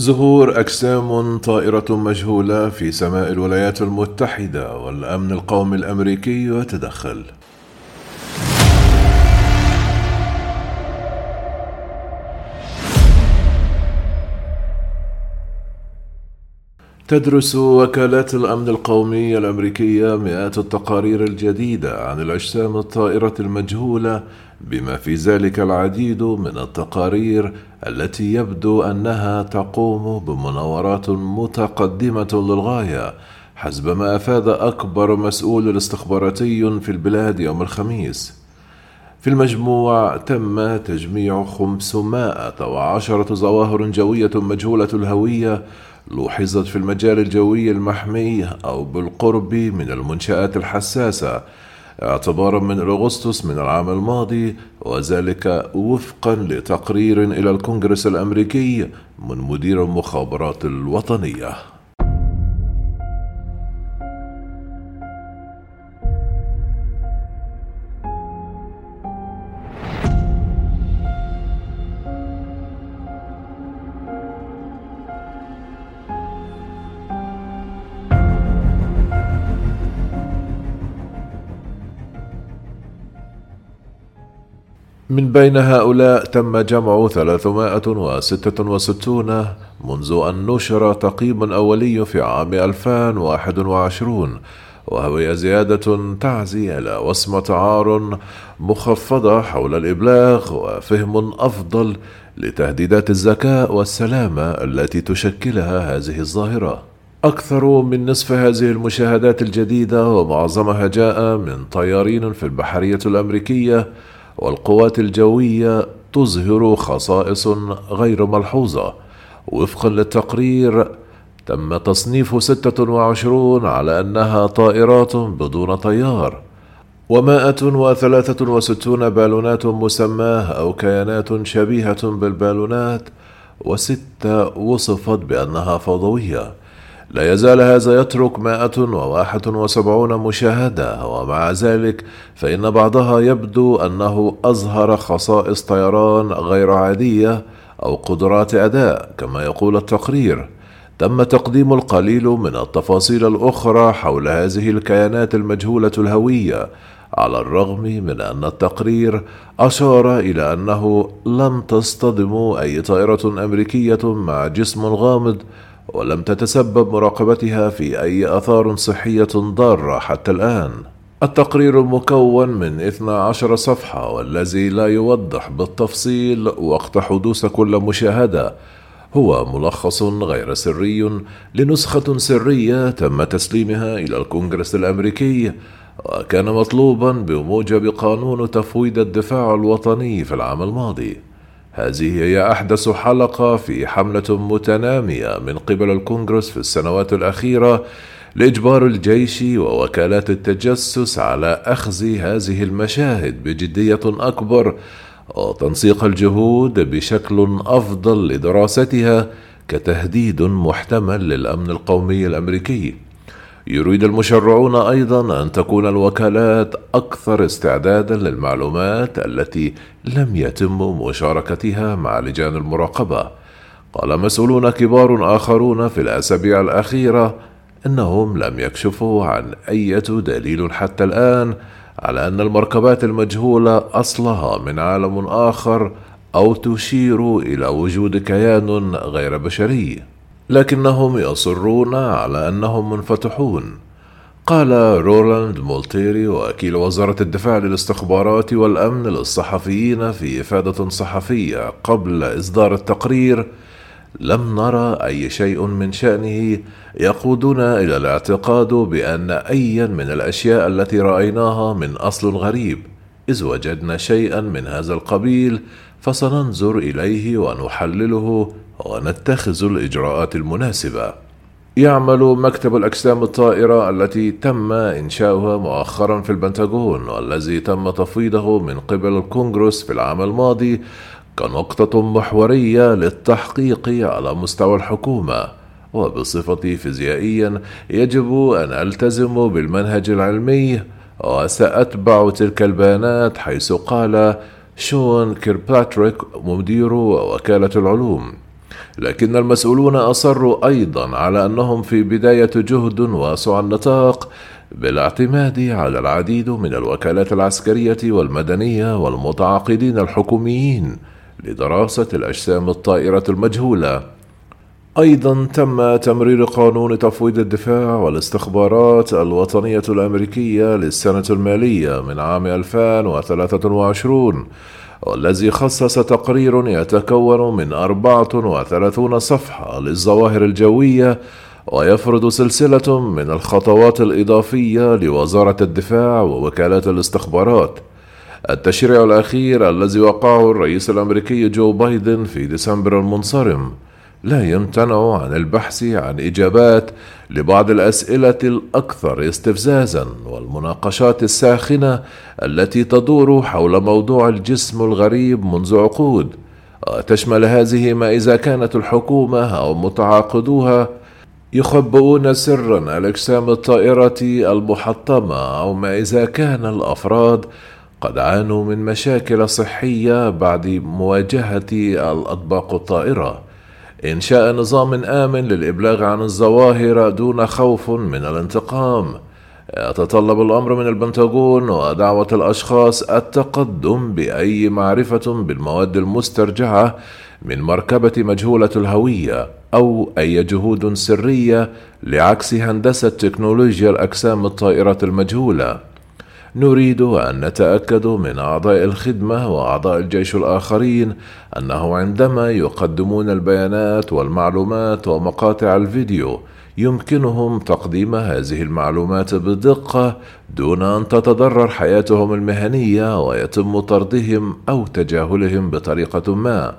ظهور أجسام طائرة مجهولة في سماء الولايات المتحدة والأمن القومي الأمريكي يتدخل. تدرس وكالات الأمن القومي الأمريكية مئات التقارير الجديدة عن الأجسام الطائرة المجهولة بما في ذلك العديد من التقارير التي يبدو أنها تقوم بمناورات متقدمة للغاية حسب ما أفاد أكبر مسؤول استخباراتي في البلاد يوم الخميس. في المجموع تم تجميع 510 ظواهر جوية مجهولة الهوية لوحظت في المجال الجوي المحمي أو بالقرب من المنشآت الحساسة اعتبارا من أغسطس من العام الماضي وذلك وفقا لتقرير إلى الكونغرس الأمريكي من مدير المخابرات الوطنية. من بين هؤلاء تم جمع 366 منذ أن نشر تقييم أولي في عام 2021 وهي زيادة تعزي إلى وصمة عار مخفضة حول الإبلاغ وفهم أفضل لتهديدات الذكاء والسلامة التي تشكلها هذه الظاهرة. أكثر من نصف هذه المشاهدات الجديدة ومعظمها جاء من طيارين في البحرية الأمريكية والقوات الجوية تظهر خصائص غير ملحوظة. وفقا للتقرير تم تصنيف 26 على أنها طائرات بدون طيار ومائة وثلاثة وستون بالونات مسماة أو كيانات شبيهة بالبالونات وستة وصفت بأنها فوضوية لا يزال هذا يترك مائة وواحد وسبعون مشاهدة ومع ذلك فإن بعضها يبدو أنه أظهر خصائص طيران غير عادية أو قدرات أداء كما يقول التقرير. تم تقديم القليل من التفاصيل الأخرى حول هذه الكيانات المجهولة الهوية على الرغم من أن التقرير أشار إلى أنه لم تصطدم أي طائرة أمريكية مع جسم غامض ولم تتسبب مراقبتها في أي آثار صحية ضارة حتى الآن. التقرير المكون من 12 صفحة والذي لا يوضح بالتفصيل وقت حدوث كل مشاهدة هو ملخص غير سري لنسخة سرية تم تسليمها إلى الكونغرس الأمريكي وكان مطلوبا بموجب قانون تفويض الدفاع الوطني في العام الماضي. هذه هي أحدث حلقة في حملة متنامية من قبل الكونغرس في السنوات الأخيرة لإجبار الجيش ووكالات التجسس على أخذ هذه المشاهد بجدية أكبر وتنسيق الجهود بشكل أفضل لدراستها كتهديد محتمل للأمن القومي الأمريكي. يريد المشرعون أيضا أن تكون الوكالات أكثر استعدادا للمعلومات التي لم يتم مشاركتها مع لجان المراقبة. قال مسؤولون كبار آخرون في الأسابيع الأخيرة إنهم لم يكشفوا عن أي دليل حتى الآن على أن المركبات المجهولة أصلها من عالم آخر أو تشير إلى وجود كيان غير بشري. لكنهم يصرون على أنهم منفتحون. قال رولاند مولتيري وكيل وزارة الدفاع للاستخبارات والأمن للصحفيين في إفادة صحفية قبل إصدار التقرير لم نرى أي شيء من شأنه يقودنا إلى الاعتقاد بأن أيا من الأشياء التي رأيناها من أصل غريب إذ وجدنا شيئا من هذا القبيل فسننظر إليه ونحلله ونتخذ الإجراءات المناسبة. يعمل مكتب الأجسام الطائرة التي تم إنشاؤها مؤخرا في البنتاغون والذي تم تفويضه من قبل الكونغرس في العام الماضي كنقطة محورية للتحقيق على مستوى الحكومة وبصفتي فيزيائيا يجب أن ألتزم بالمنهج العلمي وسأتبع تلك البيانات حيث قال شون كيرباتريك مدير وكالة العلوم. لكن المسؤولون أصروا أيضا على أنهم في بداية جهد واسع النطاق بالاعتماد على العديد من الوكالات العسكرية والمدنية والمتعاقدين الحكوميين لدراسة الأجسام الطائرة المجهولة. أيضا تم تمرير قانون تفويض الدفاع والاستخبارات الوطنية الأمريكية للسنة المالية من عام 2023 والذي خصص تقرير يتكون من 34 صفحة للظواهر الجوية ويفرض سلسلة من الخطوات الإضافية لوزارة الدفاع ووكالات الاستخبارات. التشريع الأخير الذي وقعه الرئيس الأمريكي جو بايدن في ديسمبر المنصرم لا يمتنع عن البحث عن إجابات لبعض الأسئلة الأكثر استفزازا والمناقشات الساخنة التي تدور حول موضوع الجسم الغريب منذ عقود. وتشمل هذه ما إذا كانت الحكومة أو متعاقدوها يخبؤون سرا الأجسام الطائرة المحطمة أو ما إذا كان الأفراد قد عانوا من مشاكل صحية بعد مواجهة الأطباق الطائرة. إنشاء نظام آمن للإبلاغ عن الظواهر دون خوف من الانتقام. يتطلب الأمر من البنتاغون ودعوة الأشخاص التقدم بأي معرفة بالمواد المسترجعة من مركبة مجهولة الهوية أو أي جهود سرية لعكس هندسة تكنولوجيا الأجسام الطائرة المجهولة. نريد أن نتأكد من أعضاء الخدمة وأعضاء الجيش الآخرين أنه عندما يقدمون البيانات والمعلومات ومقاطع الفيديو يمكنهم تقديم هذه المعلومات بدقة دون أن تتضرر حياتهم المهنية ويتم طردهم أو تجاهلهم بطريقة ما.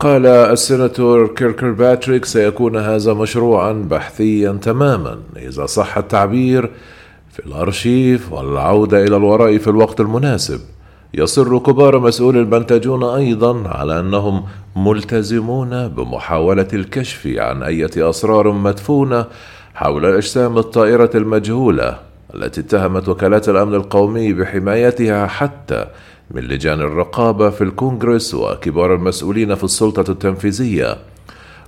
قال السيناتور كيركر باتريك سيكون هذا مشروعا بحثيا تماما إذا صح التعبير في الأرشيف والعودة إلى الوراء في الوقت المناسب. يصر كبار مسؤولي البنتاجون أيضا على أنهم ملتزمون بمحاولة الكشف عن أي أسرار مدفونة حول الأجسام الطائرة المجهولة التي اتهمت وكالات الأمن القومي بحمايتها حتى من لجان الرقابة في الكونغرس وكبار المسؤولين في السلطة التنفيذية.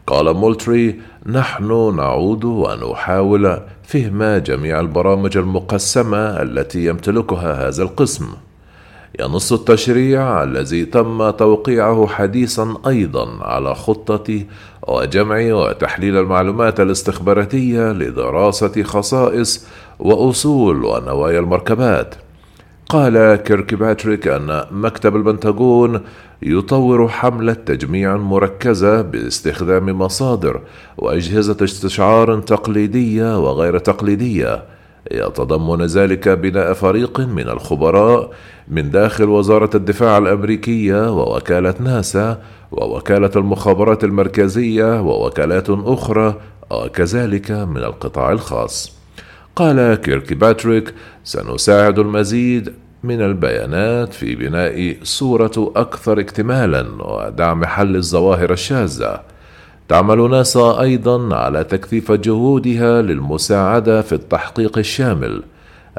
قال مولتري نحن نعود ونحاول فهم جميع البرامج المقسمة التي يمتلكها هذا القسم. ينص التشريع الذي تم توقيعه حديثا أيضا على خطة وجمع وتحليل المعلومات الاستخباراتية لدراسة خصائص وأصول ونوايا المركبات. قال كيرك باتريك أن مكتب البنتاغون يطور حملة تجميع مركزة باستخدام مصادر وأجهزة استشعار تقليدية وغير تقليدية. يتضمن ذلك بناء فريق من الخبراء من داخل وزارة الدفاع الأمريكية ووكالة ناسا ووكالة المخابرات المركزية ووكالات أخرى وكذلك من القطاع الخاص. قال كيركي باتريك سنساعد المزيد من البيانات في بناء صورة أكثر اكتمالا ودعم حل الظواهر الشاذة. تعمل ناسا أيضا على تكثيف جهودها للمساعدة في التحقيق الشامل.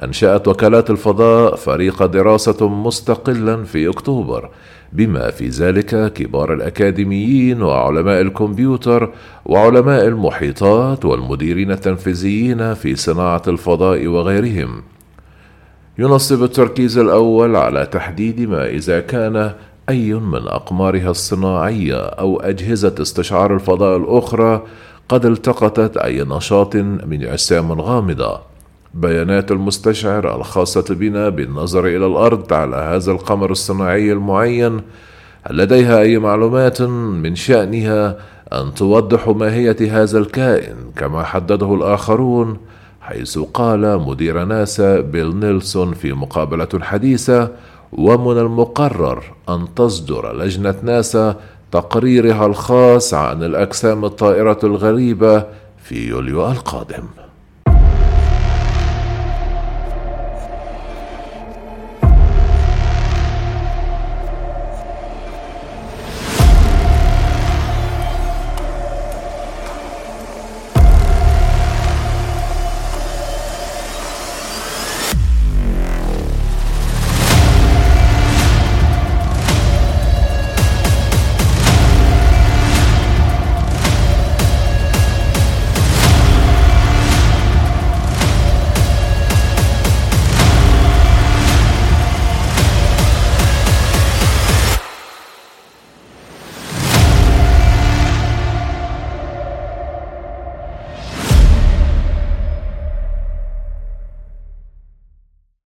أنشأت وكالات الفضاء فريق دراسة مستقلا في أكتوبر بما في ذلك كبار الأكاديميين وعلماء الكمبيوتر وعلماء المحيطات والمديرين التنفيذيين في صناعة الفضاء وغيرهم. ينصب التركيز الأول على تحديد ما إذا كان أي من أقمارها الصناعية أو أجهزة استشعار الفضاء الأخرى قد التقطت أي نشاط من أجسام غامضة. بيانات المستشعر الخاصة بنا بالنظر إلى الأرض على هذا القمر الصناعي المعين لديها أي معلومات من شأنها أن توضح ماهية هذا الكائن كما حدده الآخرون حيث قال مدير ناسا بيل نيلسون في مقابلة حديثة ومن المقرر أن تصدر لجنة ناسا تقريرها الخاص عن الأجسام الطائرة الغريبة في يوليو القادم.